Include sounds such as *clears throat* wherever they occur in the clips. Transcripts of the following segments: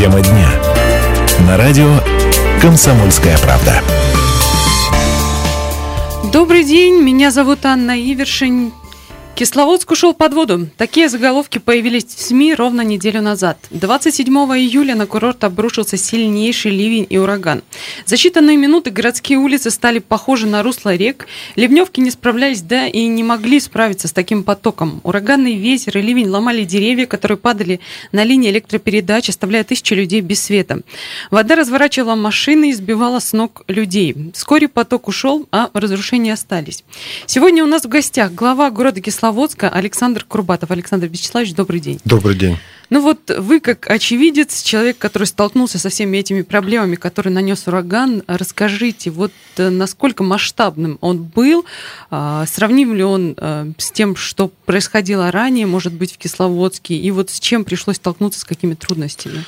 Тема дня. На радио «Комсомольская правда». Добрый день, меня зовут Анна Ивершин. Кисловодск ушел под воду. Такие заголовки появились в СМИ ровно неделю назад. 27 июля на курорт обрушился сильнейший ливень и ураган. За считанные минуты городские улицы стали похожи на русло рек. Ливневки не справлялись, да и не могли справиться с таким потоком. Ураганный ветер и ливень ломали деревья, которые падали на линии электропередач, оставляя тысячи людей без света. Вода разворачивала машины и сбивала с ног людей. Вскоре поток ушел, а разрушения остались. Сегодня у нас в гостях глава города Кисловодск Кисловодска Александр Курбатов. Александр Вячеславович, добрый день. Добрый день. Ну вот вы, как очевидец, человек, который столкнулся со всеми этими проблемами, которые нанес ураган, расскажите, вот э, насколько масштабным он был, а, сравним ли он э, с тем, что происходило ранее, может быть, в Кисловодске, и вот с чем пришлось столкнуться, с какими трудностями?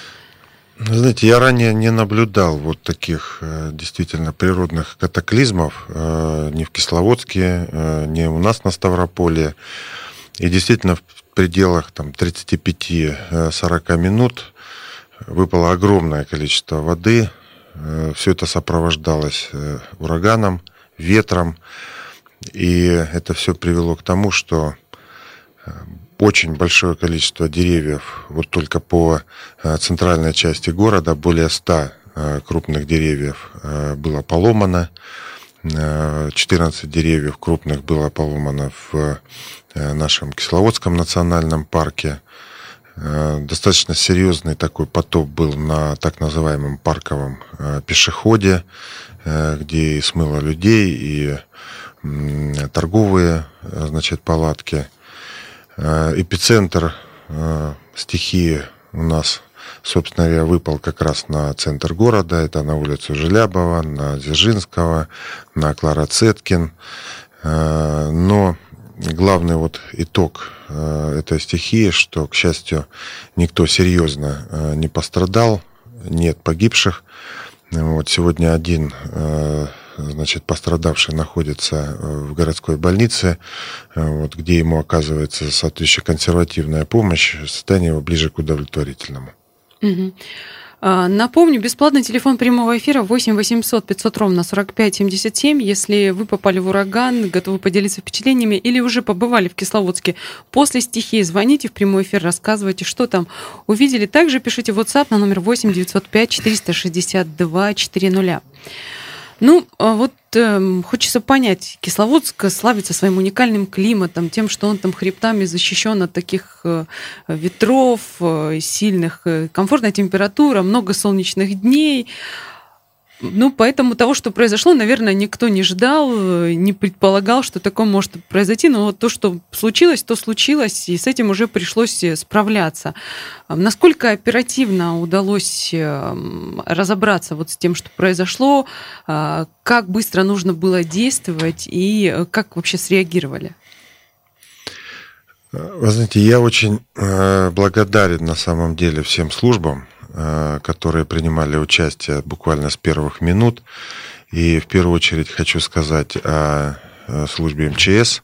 Знаете, я ранее не наблюдал вот таких э, действительно природных катаклизмов э, ни в Кисловодске, э, ни у нас на Ставрополе. И действительно в пределах там, 35-40 минут выпало огромное количество воды. Все это сопровождалось ураганом, ветром. И это все привело к тому, что очень большое количество деревьев. Вот только по э, центральной части города более 100 э, крупных деревьев э, было поломано. 14 деревьев крупных было поломано в нашем Кисловодском национальном парке. Достаточно серьезный такой потоп был на так называемом парковом пешеходе, где и смыло людей, и торговые значит, палатки – эпицентр э, стихии у нас, собственно говоря, выпал как раз на центр города. Это на улицу Желябова, на Дзержинского, на Клара Цеткин. Э, но главный вот итог этой стихии, что, к счастью, никто серьезно не пострадал, нет погибших. Вот сегодня один значит, пострадавший находится э, в городской больнице, э, вот, где ему оказывается соответствующая консервативная помощь, состояние его ближе к удовлетворительному. Угу. Напомню, бесплатный телефон прямого эфира 8 800 500 ровно 45 77. Если вы попали в ураган, готовы поделиться впечатлениями или уже побывали в Кисловодске после стихии, звоните в прямой эфир, рассказывайте, что там увидели. Также пишите WhatsApp на номер 8 905 462 400. Ну, а вот э, хочется понять, Кисловодск славится своим уникальным климатом, тем, что он там хребтами защищен от таких э, ветров э, сильных, э, комфортная температура, много солнечных дней. Ну, поэтому того, что произошло, наверное, никто не ждал, э, не предполагал, что такое может произойти. Но вот то, что случилось, то случилось, и с этим уже пришлось э, справляться. Насколько оперативно удалось э, разобраться вот с тем, что произошло, как быстро нужно было действовать и как вообще среагировали? Вы знаете, я очень благодарен на самом деле всем службам, Э, которые принимали участие буквально с первых минут. И в первую очередь хочу сказать о службе МЧС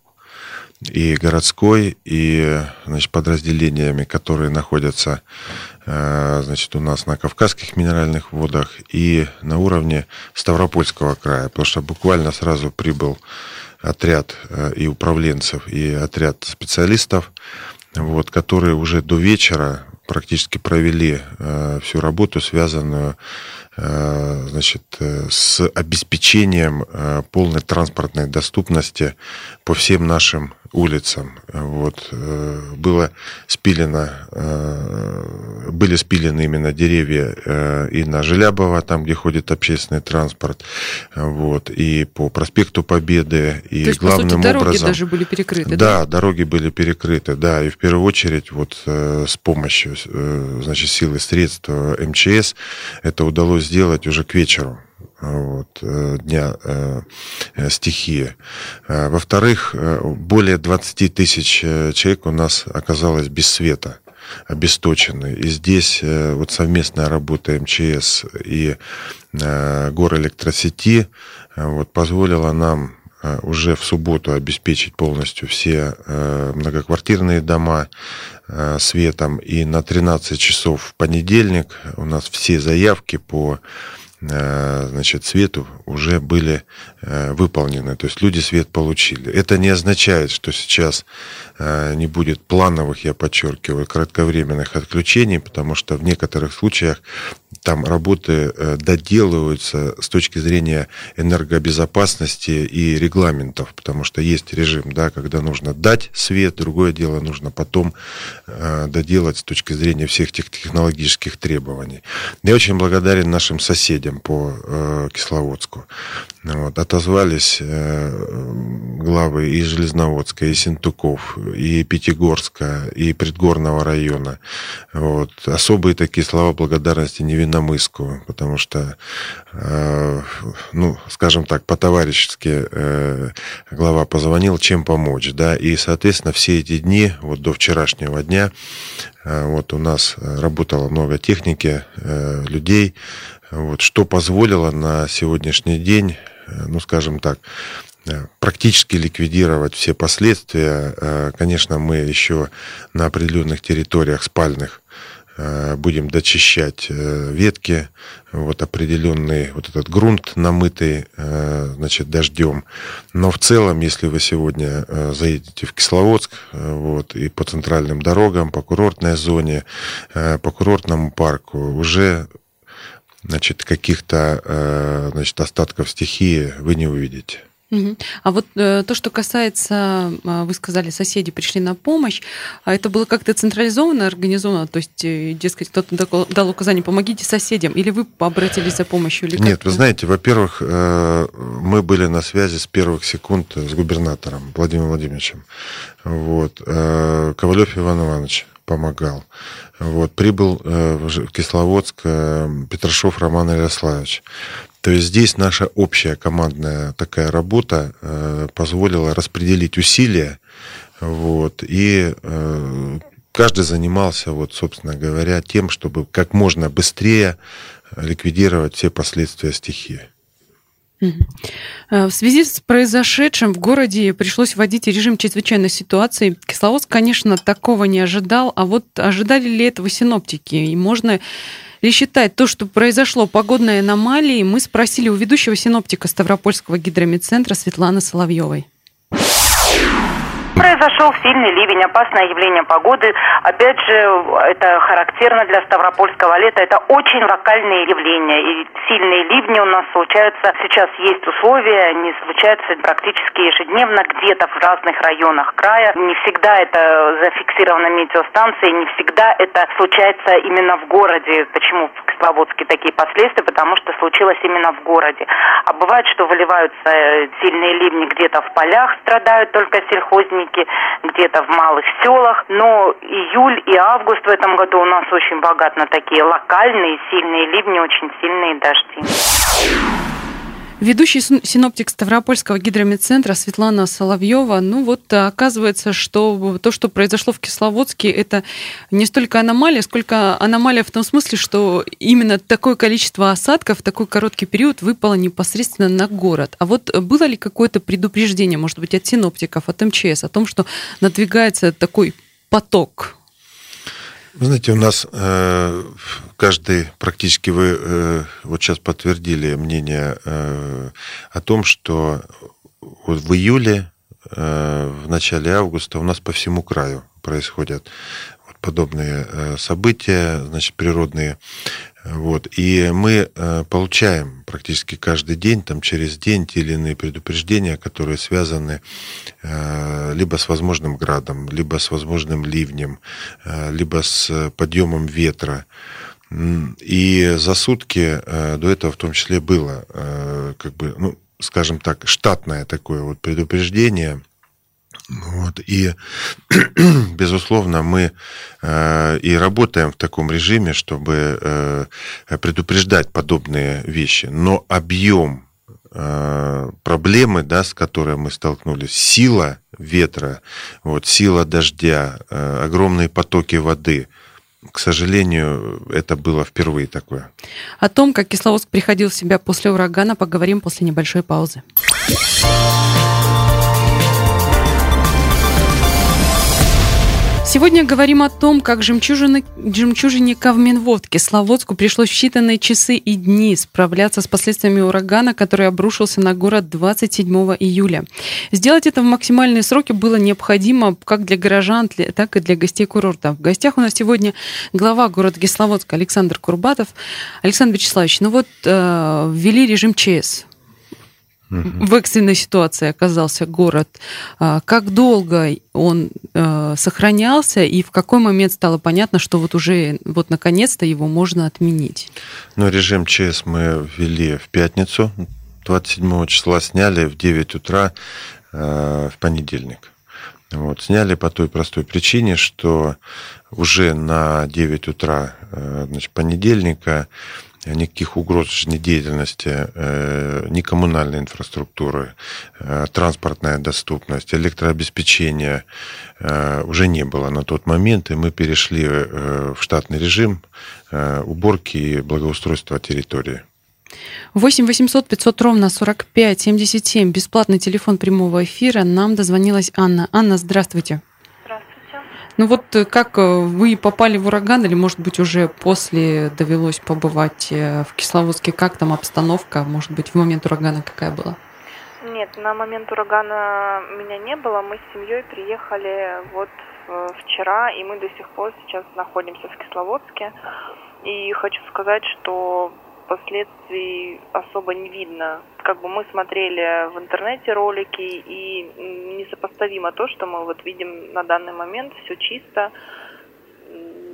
и городской, и значит, подразделениями, которые находятся э, значит, у нас на Кавказских минеральных водах и на уровне Ставропольского края, потому что буквально сразу прибыл отряд э, и управленцев, и отряд специалистов, вот, которые уже до вечера практически провели э, всю работу, связанную э, значит, э, с обеспечением э, полной транспортной доступности по всем нашим улицам. Вот. Э, было спилено, э, были спилены именно деревья э, и на Желябово, там, где ходит общественный транспорт, вот, и по проспекту Победы, и То есть, главным по сути, дороги образом... даже были перекрыты, да? Да, дороги были перекрыты, да, и в первую очередь вот с помощью, значит, силы средств МЧС это удалось сделать уже к вечеру вот, э, дня э, э, стихии. Во-вторых, более 20 тысяч человек у нас оказалось без света обесточены. И здесь вот совместная работа МЧС и гор электросети вот, позволила нам уже в субботу обеспечить полностью все многоквартирные дома, светом. И на 13 часов в понедельник у нас все заявки по значит, свету уже были э, выполнены. То есть люди свет получили. Это не означает, что сейчас э, не будет плановых, я подчеркиваю, кратковременных отключений, потому что в некоторых случаях там работы доделываются с точки зрения энергобезопасности и регламентов, потому что есть режим, да, когда нужно дать свет, другое дело нужно потом доделать с точки зрения всех тех технологических требований. Я очень благодарен нашим соседям, соседям по э, Кисловодску. Вот, отозвались э, главы и Железноводска, и Синтуков, и Пятигорска, и Предгорного района. Вот. Особые такие слова благодарности Невиномыску, потому что, э, ну, скажем так, по-товарищески э, глава позвонил, чем помочь. Да? И, соответственно, все эти дни, вот до вчерашнего дня, э, вот у нас работало много техники, э, людей, вот, что позволило на сегодняшний день, э, ну, скажем так, э, практически ликвидировать все последствия. Э, конечно, мы еще на определенных территориях спальных будем дочищать ветки, вот определенный вот этот грунт намытый, значит, дождем. Но в целом, если вы сегодня заедете в Кисловодск, вот, и по центральным дорогам, по курортной зоне, по курортному парку, уже значит, каких-то э, значит, остатков стихии вы не увидите. А вот э, то, что касается, э, вы сказали, соседи пришли на помощь, а это было как-то централизованно организовано, то есть, э, дескать, кто-то дал указание, помогите соседям, или вы обратились за помощью? Или Нет, вы знаете, во-первых, э, мы были на связи с первых секунд с губернатором Владимиром Владимировичем. Вот. Ковалев Иван Иванович помогал. Вот, прибыл э, в Кисловодск э, Петрашов Роман Ярославович. То есть здесь наша общая командная такая работа э, позволила распределить усилия, вот, и каждый занимался, вот, собственно говоря, тем, чтобы как можно быстрее ликвидировать все последствия стихии. Э, в связи с произошедшим в городе пришлось вводить режим чрезвычайной ситуации. Кисловодск, конечно, такого не ожидал, а вот ожидали ли этого синоптики? И можно ли считать то, что произошло погодной аномалией, мы спросили у ведущего синоптика Ставропольского гидромедцентра Светланы Соловьевой. Произошел сильный ливень, опасное явление погоды. Опять же, это характерно для Ставропольского лета. Это очень локальные явления. И сильные ливни у нас случаются. Сейчас есть условия, они случаются практически ежедневно где-то в разных районах края. Не всегда это зафиксировано метеостанцией, не всегда это случается именно в городе. Почему в Кисловодске такие последствия? Потому что случилось именно в городе. А бывает, что выливаются сильные ливни где-то в полях, страдают только сельхозники, экономики где-то в малых селах. Но июль и август в этом году у нас очень богат на такие локальные сильные ливни, очень сильные дожди. Ведущий синоптик Ставропольского гидромедцентра Светлана Соловьева, ну вот оказывается, что то, что произошло в Кисловодске, это не столько аномалия, сколько аномалия в том смысле, что именно такое количество осадков в такой короткий период выпало непосредственно на город. А вот было ли какое-то предупреждение, может быть, от синоптиков, от МЧС о том, что надвигается такой поток вы знаете, у нас э, каждый, практически вы э, вот сейчас подтвердили мнение э, о том, что вот в июле, э, в начале августа у нас по всему краю происходят подобные э, события, значит, природные вот. И мы э, получаем практически каждый день, там, через день те или иные предупреждения, которые связаны э, либо с возможным градом, либо с возможным ливнем, э, либо с подъемом ветра. И за сутки до этого в том числе было, как бы, ну, скажем так, штатное такое вот предупреждение – вот. И, *clears throat* безусловно, мы э, и работаем в таком режиме, чтобы э, предупреждать подобные вещи. Но объем э, проблемы, да, с которой мы столкнулись, сила ветра, вот, сила дождя, э, огромные потоки воды, к сожалению, это было впервые такое. О том, как Кисловодск приходил в себя после урагана, поговорим после небольшой паузы. Сегодня говорим о том, как жемчужины, жемчужине Кавминвод Кисловодску пришлось в считанные часы и дни справляться с последствиями урагана, который обрушился на город 27 июля. Сделать это в максимальные сроки было необходимо как для горожан, так и для гостей курорта. В гостях у нас сегодня глава города Кисловодска Александр Курбатов. Александр Вячеславович, ну вот э, ввели режим ЧС в экстренной ситуации оказался город. А, как долго он э, сохранялся и в какой момент стало понятно, что вот уже вот наконец-то его можно отменить? Ну, режим ЧС мы ввели в пятницу, 27 числа сняли в 9 утра э, в понедельник. Вот, сняли по той простой причине, что уже на 9 утра э, значит, понедельника никаких угроз жизнедеятельности, э, ни коммунальной инфраструктуры, э, транспортная доступность, электрообеспечение э, уже не было на тот момент, и мы перешли в штатный режим уборки и благоустройства территории. 8 800 500 ровно 45 77. Бесплатный телефон прямого эфира. Нам дозвонилась Анна. Анна, здравствуйте. Ну вот э, как э, вы попали в ураган, или, может быть, уже после довелось побывать э, в Кисловодске? Как там обстановка? Может быть, в момент урагана какая была? Нет, на момент урагана меня не было. Мы с семьей приехали вот вчера, и мы до сих пор сейчас находимся в Кисловодске. И хочу сказать, что последствий особо не видно. Как бы мы смотрели в интернете ролики, и несопоставимо то, что мы вот видим на данный момент, все чисто.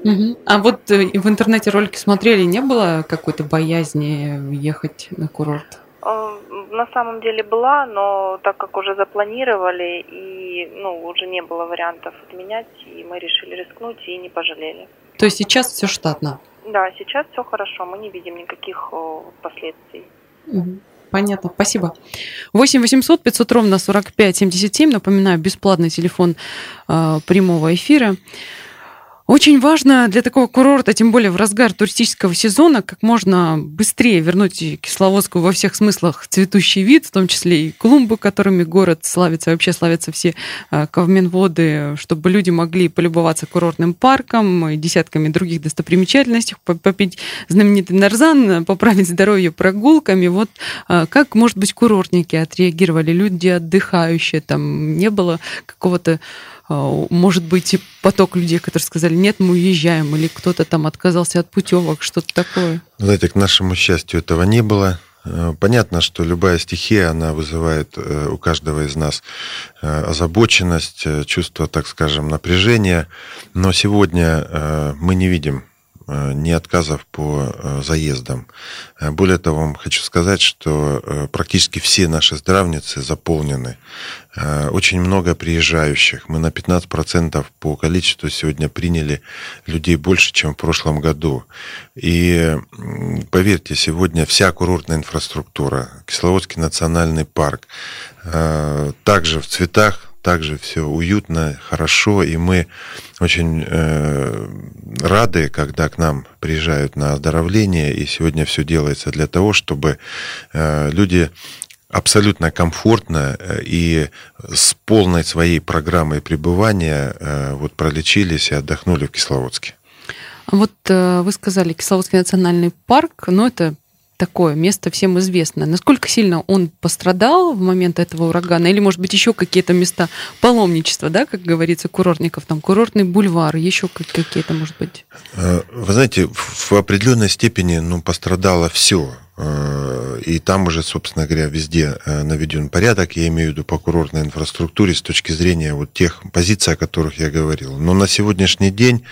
Угу. А вот э, в интернете ролики смотрели, не было какой-то боязни ехать на курорт? Э, на самом деле была, но так как уже запланировали и ну уже не было вариантов отменять, и мы решили рискнуть и не пожалели. То есть сейчас все штатно? Да, сейчас все хорошо, мы не видим никаких последствий. Понятно, спасибо. 8 800 500 ровно 45 77. Напоминаю, бесплатный телефон э, прямого эфира. Очень важно для такого курорта, тем более в разгар туристического сезона, как можно быстрее вернуть Кисловодску во всех смыслах цветущий вид, в том числе и клумбы, которыми город славится, вообще славятся все а, ковменводы, чтобы люди могли полюбоваться курортным парком и десятками других достопримечательностей, попить знаменитый нарзан, поправить здоровье прогулками. Вот а, как, может быть, курортники отреагировали, люди отдыхающие, там не было какого-то может быть, и поток людей, которые сказали, нет, мы уезжаем, или кто-то там отказался от путевок, что-то такое? Знаете, к нашему счастью, этого не было. Э, понятно, что любая стихия, она вызывает э, у каждого из нас э, озабоченность, чувство, так скажем, напряжения. Но сегодня мы не видим Э, ни отказов по э, заездам. Э, более того, вам хочу сказать, что практически все наши здравницы заполнены. Очень много приезжающих. Мы на 15% по количеству сегодня приняли людей больше, чем в прошлом году. И поверьте, сегодня вся курортная инфраструктура, Кисловодский национальный парк, также в цветах, также все уютно, хорошо, и мы очень э, рады, когда к нам приезжают на оздоровление, и сегодня все делается для того, чтобы э, люди абсолютно комфортно э, и с полной своей программой пребывания э, вот пролечились и отдохнули в Кисловодске. Вот э, вы сказали Кисловодский национальный парк, но это такое место всем известно. Насколько сильно он пострадал в момент этого урагана? Или, может быть, еще какие-то места паломничества, да, как говорится, курортников, там, курортный бульвар, еще какие-то, может быть? Э, вы знаете, в определенной степени ну, пострадало все. Э, и там уже, собственно говоря, везде э, наведен порядок, я имею в виду по курортной инфраструктуре с точки зрения вот тех позиций, о которых я говорил. Но на сегодняшний день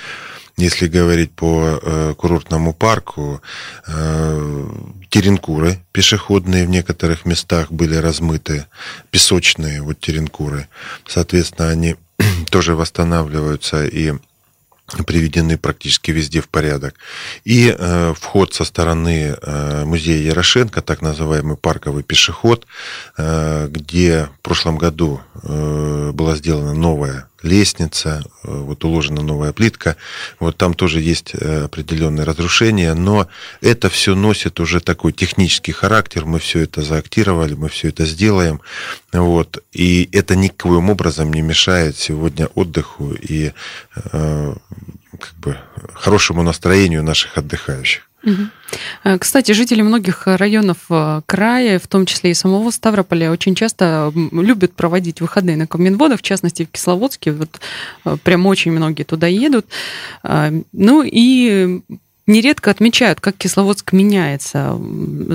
если говорить по э, курортному парку, э, теренкуры пешеходные в некоторых местах были размыты, песочные вот теренкуры. Соответственно, они *clears throat* тоже восстанавливаются и приведены практически везде в порядок. И э, вход со стороны э, музея Ярошенко, так называемый парковый пешеход, э, где в прошлом году э, была сделана новая лестница, вот уложена новая плитка, вот там тоже есть определенные разрушения, но это все носит уже такой технический характер, мы все это заактировали, мы все это сделаем, вот, и это никаким образом не мешает сегодня отдыху и как бы хорошему настроению наших отдыхающих. Угу. Кстати, жители многих районов э, края, в том числе и самого Ставрополя, очень часто любят проводить выходные на Коминводах, в частности в Кисловодске. Вот э, прям очень многие туда едут. Ну и нередко отмечают, как Кисловодск меняется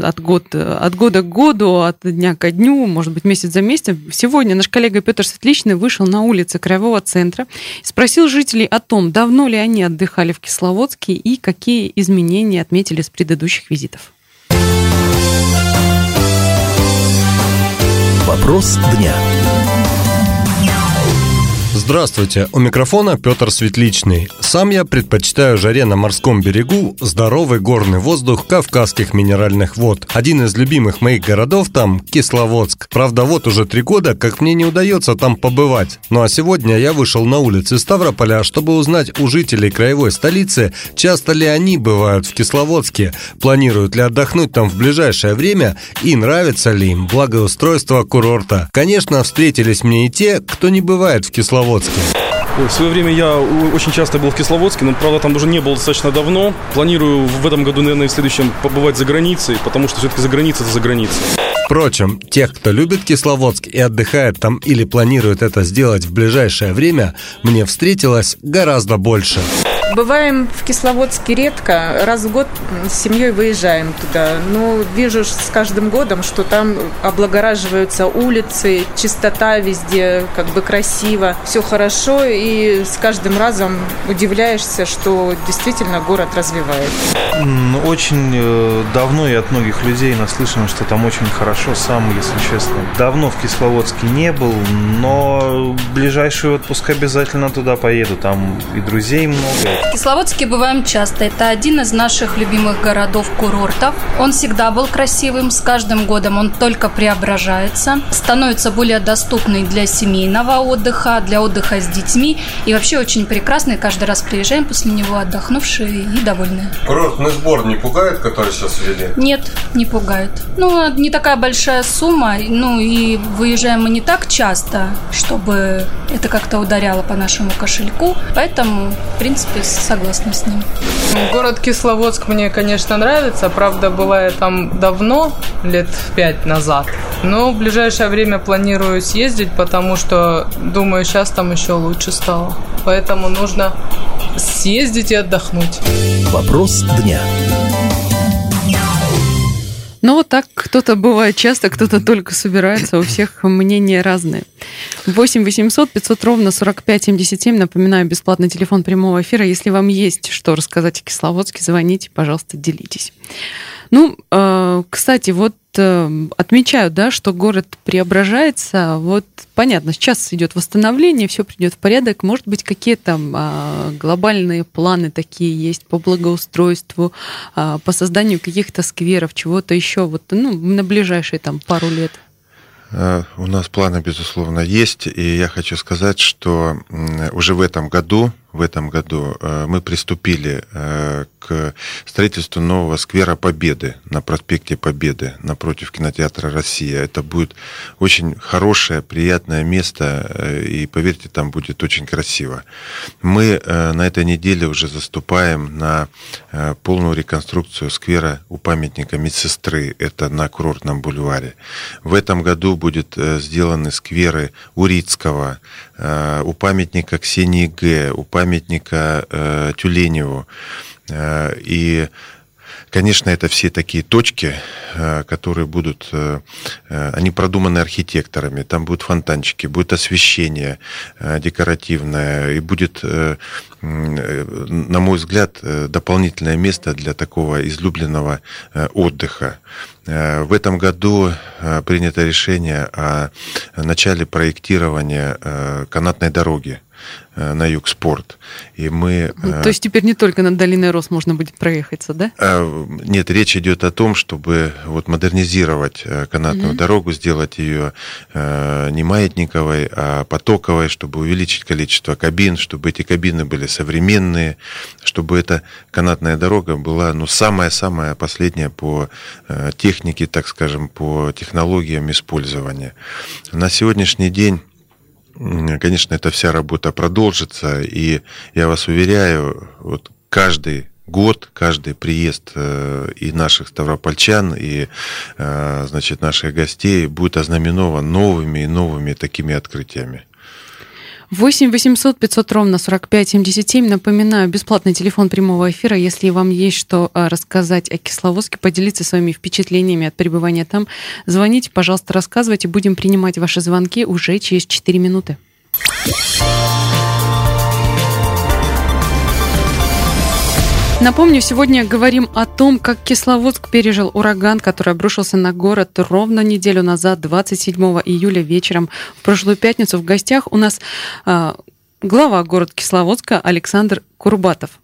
от, год, от года к году, от дня ко дню, может быть, месяц за месяцем. Сегодня наш коллега Петр Светличный вышел на улицы Краевого центра и спросил жителей о том, давно ли они отдыхали в Кисловодске и какие изменения отметили с предыдущих визитов. Вопрос дня. Здравствуйте, у микрофона Петр Светличный. Сам я предпочитаю жаре на морском берегу здоровый горный воздух Кавказских минеральных вод. Один из любимых моих городов там – Кисловодск. Правда, вот уже три года, как мне не удается там побывать. Ну а сегодня я вышел на улицы Ставрополя, чтобы узнать у жителей краевой столицы, часто ли они бывают в Кисловодске, планируют ли отдохнуть там в ближайшее время и нравится ли им благоустройство курорта. Конечно, встретились мне и те, кто не бывает в Кисловодске Кисловодске? В свое время я очень часто был в Кисловодске, но, правда, там уже не было достаточно давно. Планирую в этом году, наверное, и в следующем побывать за границей, потому что все-таки за границей это за границей. Впрочем, тех, кто любит Кисловодск и отдыхает там или планирует это сделать в ближайшее время, мне встретилось гораздо больше. Бываем в Кисловодске редко, раз в год с семьей выезжаем туда. Но вижу с каждым годом, что там облагораживаются улицы, чистота везде, как бы красиво, все хорошо, и с каждым разом удивляешься, что действительно город развивает. Очень э, давно и от многих людей наслышано, что там очень хорошо, сам, если честно. Давно в Кисловодске не был, но ближайший отпуск обязательно туда поеду, там и друзей много, в Кисловодске бываем часто. Это один из наших любимых городов-курортов. Он всегда был красивым. С каждым годом он только преображается. Становится более доступный для семейного отдыха, для отдыха с детьми. И вообще очень прекрасный. Каждый раз приезжаем после него отдохнувшие и довольные. Курортный сбор не пугает, который сейчас ввели? Нет, не пугает. Ну, не такая большая сумма. Ну, и выезжаем мы не так часто, чтобы это как-то ударяло по нашему кошельку. Поэтому, в принципе, согласна с ним. Город Кисловодск мне, конечно, нравится. Правда, была я там давно, лет пять назад. Но в ближайшее время планирую съездить, потому что, думаю, сейчас там еще лучше стало. Поэтому нужно съездить и отдохнуть. Вопрос дня. Ну, вот так кто-то бывает часто, кто-то только собирается, у всех мнения разные. 8 800 500 ровно 45 77. Напоминаю, бесплатный телефон прямого эфира. Если вам есть что рассказать о Кисловодске, звоните, пожалуйста, делитесь. Ну, э, кстати, вот отмечают, да, что город преображается. Вот понятно, сейчас идет восстановление, все придет в порядок. Может быть, какие-то а, глобальные планы такие есть по благоустройству, а, по созданию каких-то скверов, чего-то еще вот, ну, на ближайшие там пару лет. Э, у нас планы, безусловно, есть, и я хочу сказать, что уже в этом году в этом году э, мы приступили э, к строительству нового сквера Победы на проспекте Победы напротив кинотеатра «Россия». Это будет очень хорошее, приятное место, э, и, поверьте, там будет очень красиво. Мы на этой неделе уже заступаем на полную реконструкцию сквера у памятника медсестры. Это на курортном бульваре. В этом году будет сделаны скверы у Рицкого, у памятника Ксении Г., у памятника памятника э, Тюленеву. Э, и Конечно, это все такие точки, э, которые будут, э, э, они продуманы архитекторами. Там будут фонтанчики, будет освещение декоративное, и будет, на мой взгляд, дополнительное место для такого излюбленного отдыха. В этом году принято решение о начале проектирования канатной дороги на юг спорт. И мы... Ну, то есть теперь не только на долиной Рос можно будет проехаться, да? Нет, речь идет о том, чтобы вот модернизировать канатную угу. дорогу, сделать ее не маятниковой, а потоковой, чтобы увеличить количество кабин, чтобы эти кабины были современные, чтобы эта канатная дорога была ну, самая-самая последняя по технике, так скажем, по технологиям использования. На сегодняшний день конечно, эта вся работа продолжится, и я вас уверяю, вот каждый год, каждый приезд э, и наших ставропольчан, и, э, значит, наших гостей будет ознаменован новыми и новыми такими открытиями. 8 800 500 ровно 45 77. Напоминаю, бесплатный телефон прямого эфира. Если вам есть что а, рассказать о Кисловодске, поделиться своими впечатлениями от пребывания там, звоните, пожалуйста, рассказывайте. Будем принимать ваши звонки уже через 4 минуты. Напомню, сегодня говорим о том, как Кисловодск пережил ураган, который обрушился на город ровно неделю назад, 27 июля вечером. В прошлую пятницу в гостях у нас э, глава города Кисловодска Александр Курбатов.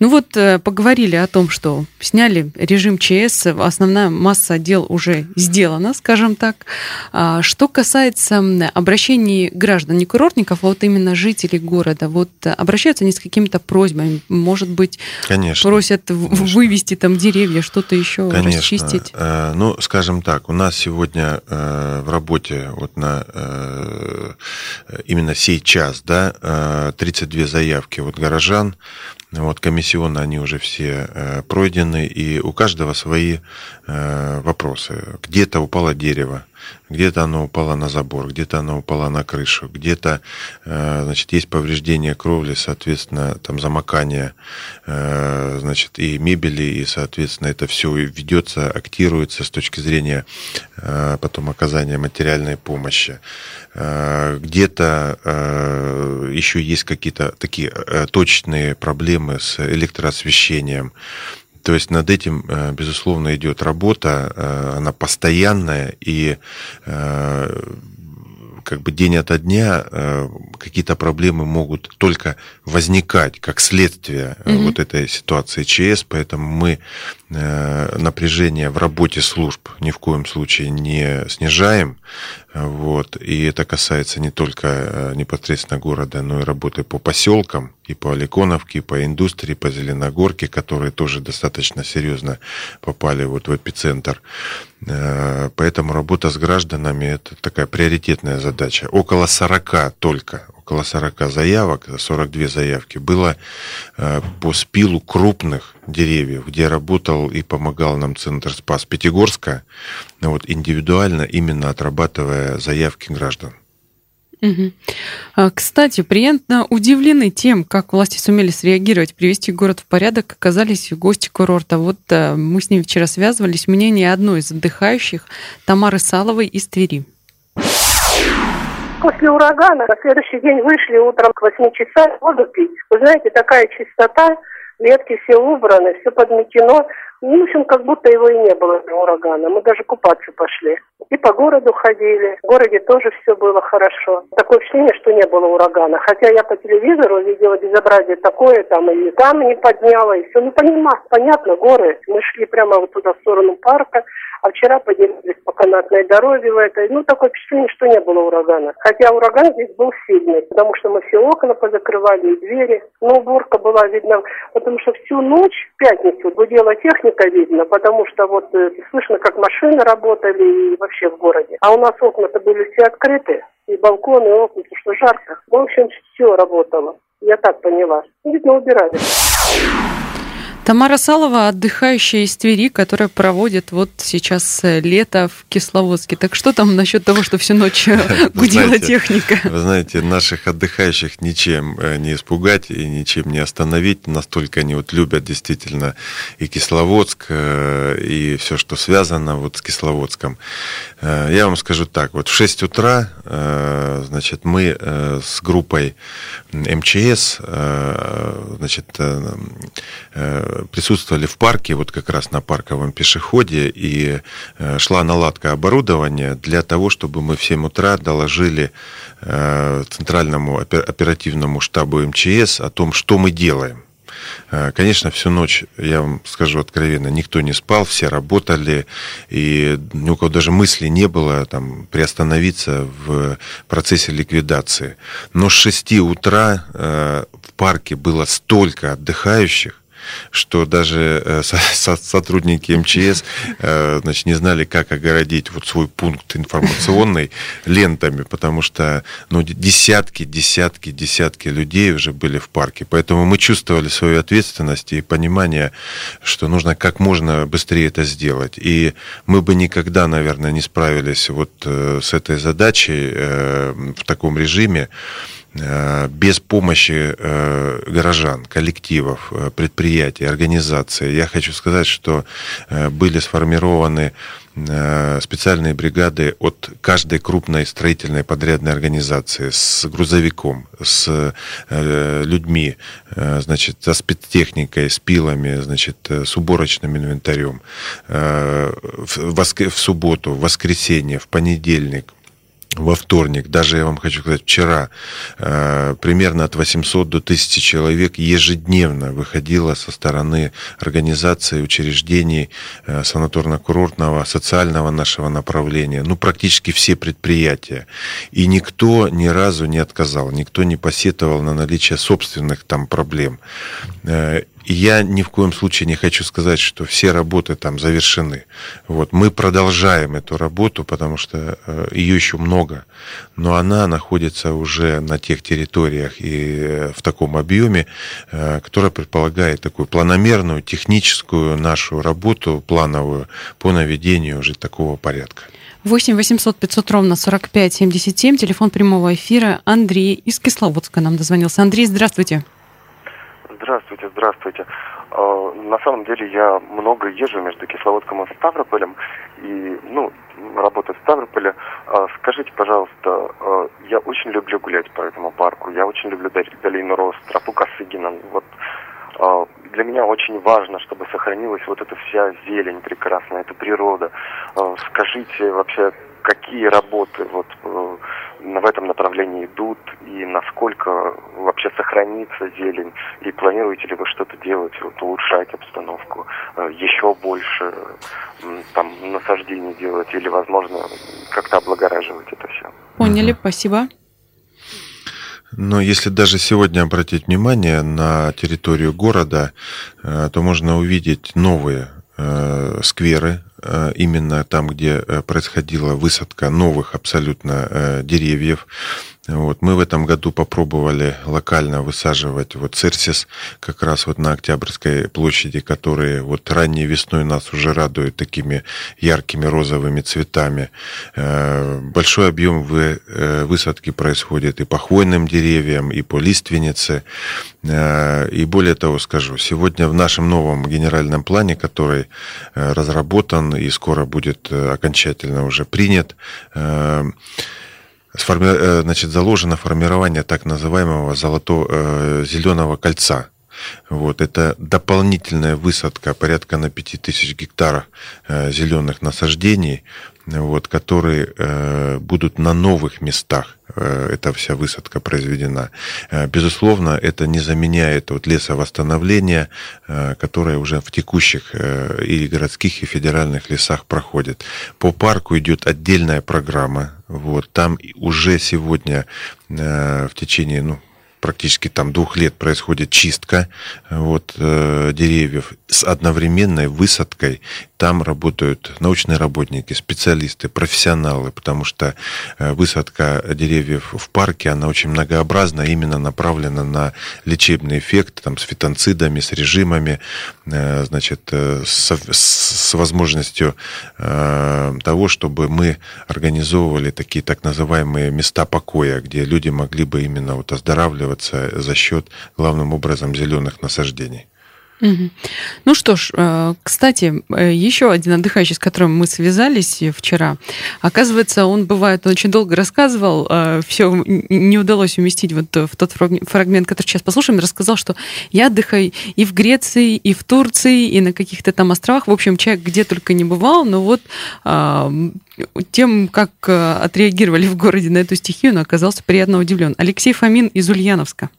Ну вот, э, поговорили о том, что сняли режим ЧС, основная масса дел уже сделана, скажем так. А что касается обращений граждан, не курортников, а вот именно жителей города, вот э, обращаются они с какими-то просьбами, может быть, Конечно. просят Конечно. вывести там деревья, что-то еще Конечно. расчистить? Э, ну, скажем так, у нас сегодня в работе вот на именно сейчас, да, 32 заявки вот горожан, вот, комиссионно они уже все э, пройдены, и у каждого свои э, вопросы. Где-то упало дерево, где-то оно упало на забор, где-то оно упало на крышу, где-то, э, значит, есть повреждение кровли, соответственно, там замокание, э, значит, и мебели, и, соответственно, это все ведется, актируется с точки зрения э, потом оказания материальной помощи. Где-то еще есть какие-то такие точечные проблемы с электроосвещением. То есть над этим, э, безусловно, идет работа, э, она постоянная, и э, как бы день ото дня какие-то проблемы могут только возникать как следствие mm-hmm. вот этой ситуации ЧС, поэтому мы напряжение в работе служб ни в коем случае не снижаем, вот, и это касается не только непосредственно города, но и работы по поселкам, и по Аликоновке, и по индустрии, по Зеленогорке, которые тоже достаточно серьезно попали вот в эпицентр. Э, поэтому работа с гражданами – это такая приоритетная задача. Около 40 только, около 40 заявок, 42 заявки было э, по спилу крупных деревьев, где работал и помогал нам Центр Спас Пятигорска, вот, индивидуально именно отрабатывая заявки граждан. Угу. Кстати, приятно удивлены тем, как власти сумели среагировать, привести город в порядок, оказались гости курорта. Вот э, мы с ними вчера связывались. Мнение одной из отдыхающих, Тамары Саловой из Твери. После урагана на следующий день вышли утром к 8 часам воду пить. Вы знаете, такая чистота, ветки все убраны, все подметено. Ну, в общем, как будто его и не было, этого урагана. Мы даже купаться пошли. И по городу ходили. В городе тоже все было хорошо. Такое впечатление, что не было урагана. Хотя я по телевизору видела безобразие такое, там и там не подняло, и все. Ну, понимаю, понятно, горы. Мы шли прямо вот туда, в сторону парка. А вчера поделились по канатной дороге в этой. Ну, такое впечатление, что не было урагана. Хотя ураган здесь был сильный, потому что мы все окна позакрывали и двери. Но уборка была видна, потому что всю ночь, в пятницу, гудела техника видно, потому что вот э, слышно, как машины работали и вообще в городе. А у нас окна-то были все открыты, и балконы, и окна, потому что жарко. В общем, все работало. Я так поняла. Видно, убирали. Тамара Салова, отдыхающая из Твери, которая проводит вот сейчас э, лето в Кисловодске. Так что там насчет того, что всю ночь э, *laughs* гудела знаете, техника? Вы знаете, наших отдыхающих ничем э, не испугать и ничем не остановить. Настолько они вот любят действительно и Кисловодск, и все, что связано вот с Кисловодском. Я вам скажу так, вот в 6 утра, значит, мы с группой МЧС, значит, присутствовали в парке, вот как раз на парковом пешеходе, и э, шла наладка оборудования для того, чтобы мы в 7 утра доложили э, центральному оперативному штабу МЧС о том, что мы делаем. Э, конечно, всю ночь, я вам скажу откровенно, никто не спал, все работали, и ни у кого даже мысли не было там, приостановиться в процессе ликвидации. Но с 6 утра в парке было столько отдыхающих, что даже э, сотрудники МЧС э, значит, не знали, как огородить вот свой пункт информационный *laughs* лентами, потому что ну, десятки, десятки, десятки людей уже были в парке. Поэтому мы чувствовали свою ответственность и понимание, что нужно как можно быстрее это сделать. И мы бы никогда, наверное, не справились вот э, с этой задачей в таком режиме, без помощи э, горожан, коллективов, э, предприятий, организаций. Я хочу сказать, что были сформированы специальные бригады от каждой крупной строительной подрядной организации с грузовиком, с людьми, значит, со спецтехникой, с пилами, значит, с уборочным инвентарем. В субботу, в воскресенье, в понедельник – во вторник, даже я вам хочу сказать, вчера, э, примерно от 800 до 1000 человек ежедневно выходило со стороны организаций, учреждений э, санаторно-курортного, социального нашего направления, ну, практически все предприятия. И никто ни разу не отказал, никто не посетовал на наличие собственных там проблем. Э, я ни в коем случае не хочу сказать, что все работы там завершены. Вот. Мы продолжаем эту работу, потому что э, ее еще много, но она находится уже на тех территориях и э, в таком объеме, э, которая предполагает такую планомерную, техническую нашу работу, плановую по наведению уже такого порядка. 8 800 500 ровно 45 77, телефон прямого эфира. Андрей из Кисловодска нам дозвонился. Андрей, здравствуйте. Здравствуйте, здравствуйте. А, на самом деле я много езжу между Кисловодском и Ставрополем. И, ну, работаю в Ставрополе. А, скажите, пожалуйста, а, я очень люблю гулять по этому парку. Я очень люблю долину Рост, тропу Косыгина. Вот для меня очень важно, чтобы сохранилась вот эта вся зелень прекрасная, эта природа. Скажите вообще, какие работы вот э, в этом направлении идут и насколько вообще сохранится зелень и планируете ли вы что-то делать, вот, улучшать обстановку, э, еще больше там насаждений делать или, возможно, как-то облагораживать это все. Поняли, спасибо. Но если даже сегодня обратить внимание на территорию города, э, то можно увидеть новые скверы, именно там, где э, происходила высадка новых абсолютно э, деревьев. Вот. Мы в этом году попробовали локально высаживать вот церсис как раз вот на Октябрьской площади, которые вот ранней весной нас уже радуют такими яркими розовыми цветами. Большой объем высадки происходит и по хвойным деревьям, и по лиственнице. И более того скажу, сегодня в нашем новом генеральном плане, который разработан и скоро будет э, окончательно уже принят. Э, сформи... Э, значит, заложено формирование так называемого золото зеленого кольца. Вот, это дополнительная высадка порядка на 5000 гектаров зеленых насаждений вот, которые э, будут на новых местах э, эта вся высадка произведена. Э, безусловно, это не заменяет вот лесовосстановление, э, которое уже в текущих и городских, и федеральных лесах проходит. По парку идет отдельная программа. Вот, там уже сегодня в течение ну, практически там двух лет происходит чистка вот, деревьев с одновременной высадкой. Там работают научные работники, специалисты, профессионалы, потому что э, высадка деревьев в парке, она очень многообразна, именно направлена на лечебный эффект, там, с фитонцидами, с режимами, э, значит, э, с, с возможностью того, чтобы мы организовывали такие так называемые места покоя, где люди могли бы именно вот оздоравливать восстанавливаться за счет, главным образом, зеленых насаждений. Ну что ж, э, кстати, э, еще один отдыхающий, с которым мы связались вчера, оказывается, он бывает, он очень долго рассказывал, все не удалось уместить вот в тот фраг- фрагмент, который сейчас послушаем, рассказал, что я отдыхаю и в Греции, и в Турции, и на каких-то там островах. В общем, человек где только не бывал, но вот тем, как э, отреагировали в городе на эту стихию, он оказался приятно удивлен. Алексей Фомин из Ульяновска.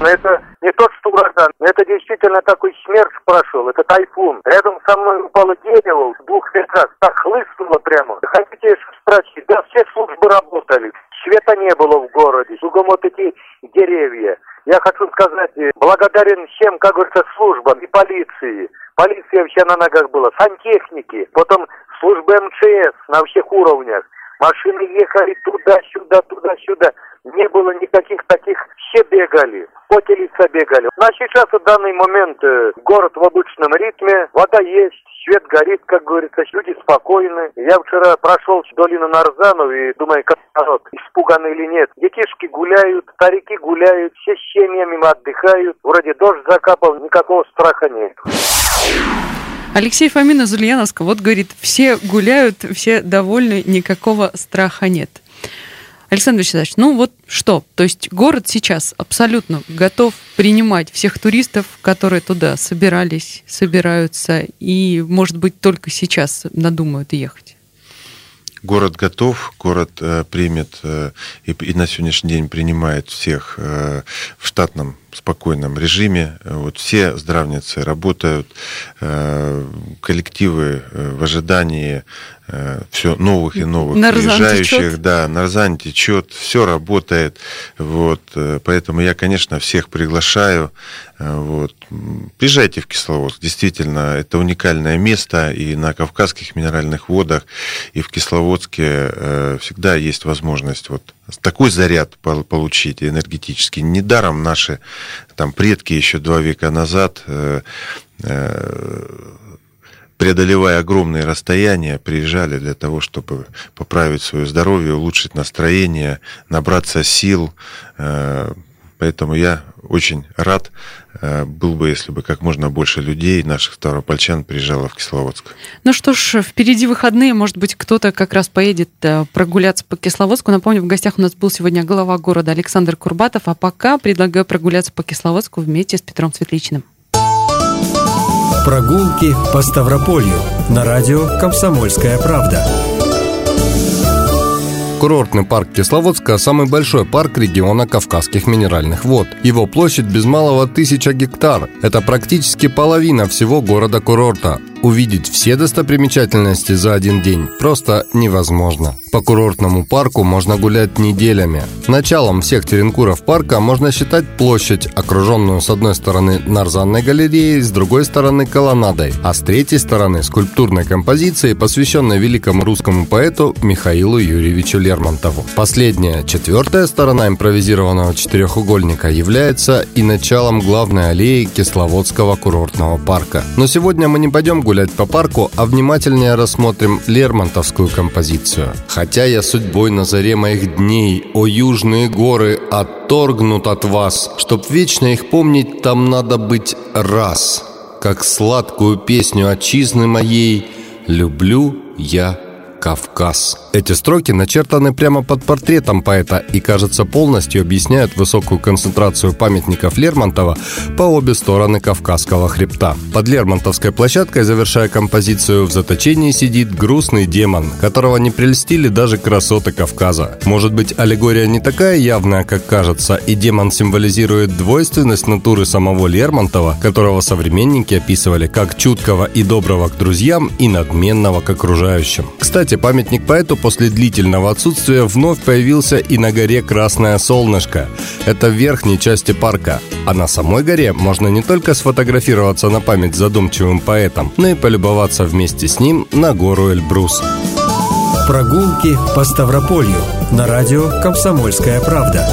Но это не тот, что ураган. Это действительно такой смерч прошел. Это тайфун. Рядом со мной упало дерево в двух метрах. Так хлыстнуло прямо. Хотите спросить? Да, все службы работали. Света не было в городе. Кругом вот эти деревья. Я хочу сказать, э, благодарен всем, как говорится, службам и полиции. Полиция вся на ногах была, сантехники, потом службы МЧС на всех уровнях. Машины ехали туда-сюда, туда-сюда. Не было никаких таких, все бегали, потелиться бегали. На сейчас в данный момент э, город в обычном ритме, вода есть, свет горит, как говорится, люди спокойны. Я вчера прошел долину Нарзанов и думаю, как народ, испуган или нет. Детишки гуляют, старики гуляют, все с семьями отдыхают. Вроде дождь закапал, никакого страха нет. Алексей Фомин из Ульяновска вот говорит, все гуляют, все довольны, никакого страха нет. Александр Вячеславович, ну вот что? То есть город сейчас абсолютно готов принимать всех туристов, которые туда собирались, собираются, и, может быть, только сейчас надумают ехать? Город готов, город э, примет э, и, и на сегодняшний день принимает всех э, в штатном спокойном режиме. Вот все здравницы работают, э, коллективы э, в ожидании э, все новых и новых Нарзан приезжающих. течет? Да, Нарзан течет, все работает. Вот, э, поэтому я, конечно, всех приглашаю. Э, Вот. Приезжайте в Кисловодск. Действительно, это уникальное место и на Кавказских минеральных водах, и в Кисловодске э, всегда есть возможность вот такой заряд пол- получить энергетический. Недаром наши там предки еще два века назад э, э, преодолевая огромные расстояния, приезжали для того, чтобы поправить свое здоровье, улучшить настроение, набраться сил. Поэтому я очень рад э, был бы, если бы как можно больше людей, наших ставропольчан, приезжало в Кисловодск. Ну что ж, впереди выходные, может быть, кто-то как раз поедет э, прогуляться по Кисловодску. Напомню, в гостях у нас был сегодня глава города Александр Курбатов, а пока предлагаю прогуляться по Кисловодску вместе с Петром Светличным. Прогулки по Ставрополью на радио «Комсомольская правда». Курортный парк Кисловодска – самый большой парк региона Кавказских минеральных вод. Его площадь без малого тысяча гектар. Это практически половина всего города-курорта. Увидеть все достопримечательности за один день просто невозможно. По курортному парку можно гулять неделями. Началом всех теренкуров парка можно считать площадь, окруженную с одной стороны нарзанной галереей, с другой стороны колоннадой, а с третьей стороны скульптурной композицией, посвященной великому русскому поэту Михаилу Юрьевичу Лермонтову. Последняя, четвертая сторона импровизированного четырехугольника является и началом главной аллеи Кисловодского курортного парка. Но сегодня мы не пойдем гулять по парку, а внимательнее рассмотрим Лермонтовскую композицию. Хотя я судьбой на заре моих дней, о южные горы, отторгнут от вас, чтоб вечно их помнить, там надо быть раз. Как сладкую песню отчизны моей люблю я Кавказ. Эти строки начертаны прямо под портретом поэта и, кажется, полностью объясняют высокую концентрацию памятников Лермонтова по обе стороны Кавказского хребта. Под Лермонтовской площадкой, завершая композицию, в заточении сидит грустный демон, которого не прельстили даже красоты Кавказа. Может быть, аллегория не такая явная, как кажется, и демон символизирует двойственность натуры самого Лермонтова, которого современники описывали как чуткого и доброго к друзьям и надменного к окружающим. Кстати, памятник поэту после длительного отсутствия вновь появился и на горе Красное Солнышко. Это в верхней части парка. А на самой горе можно не только сфотографироваться на память задумчивым поэтом, но и полюбоваться вместе с ним на гору Эльбрус. Прогулки по Ставрополью на радио «Комсомольская правда».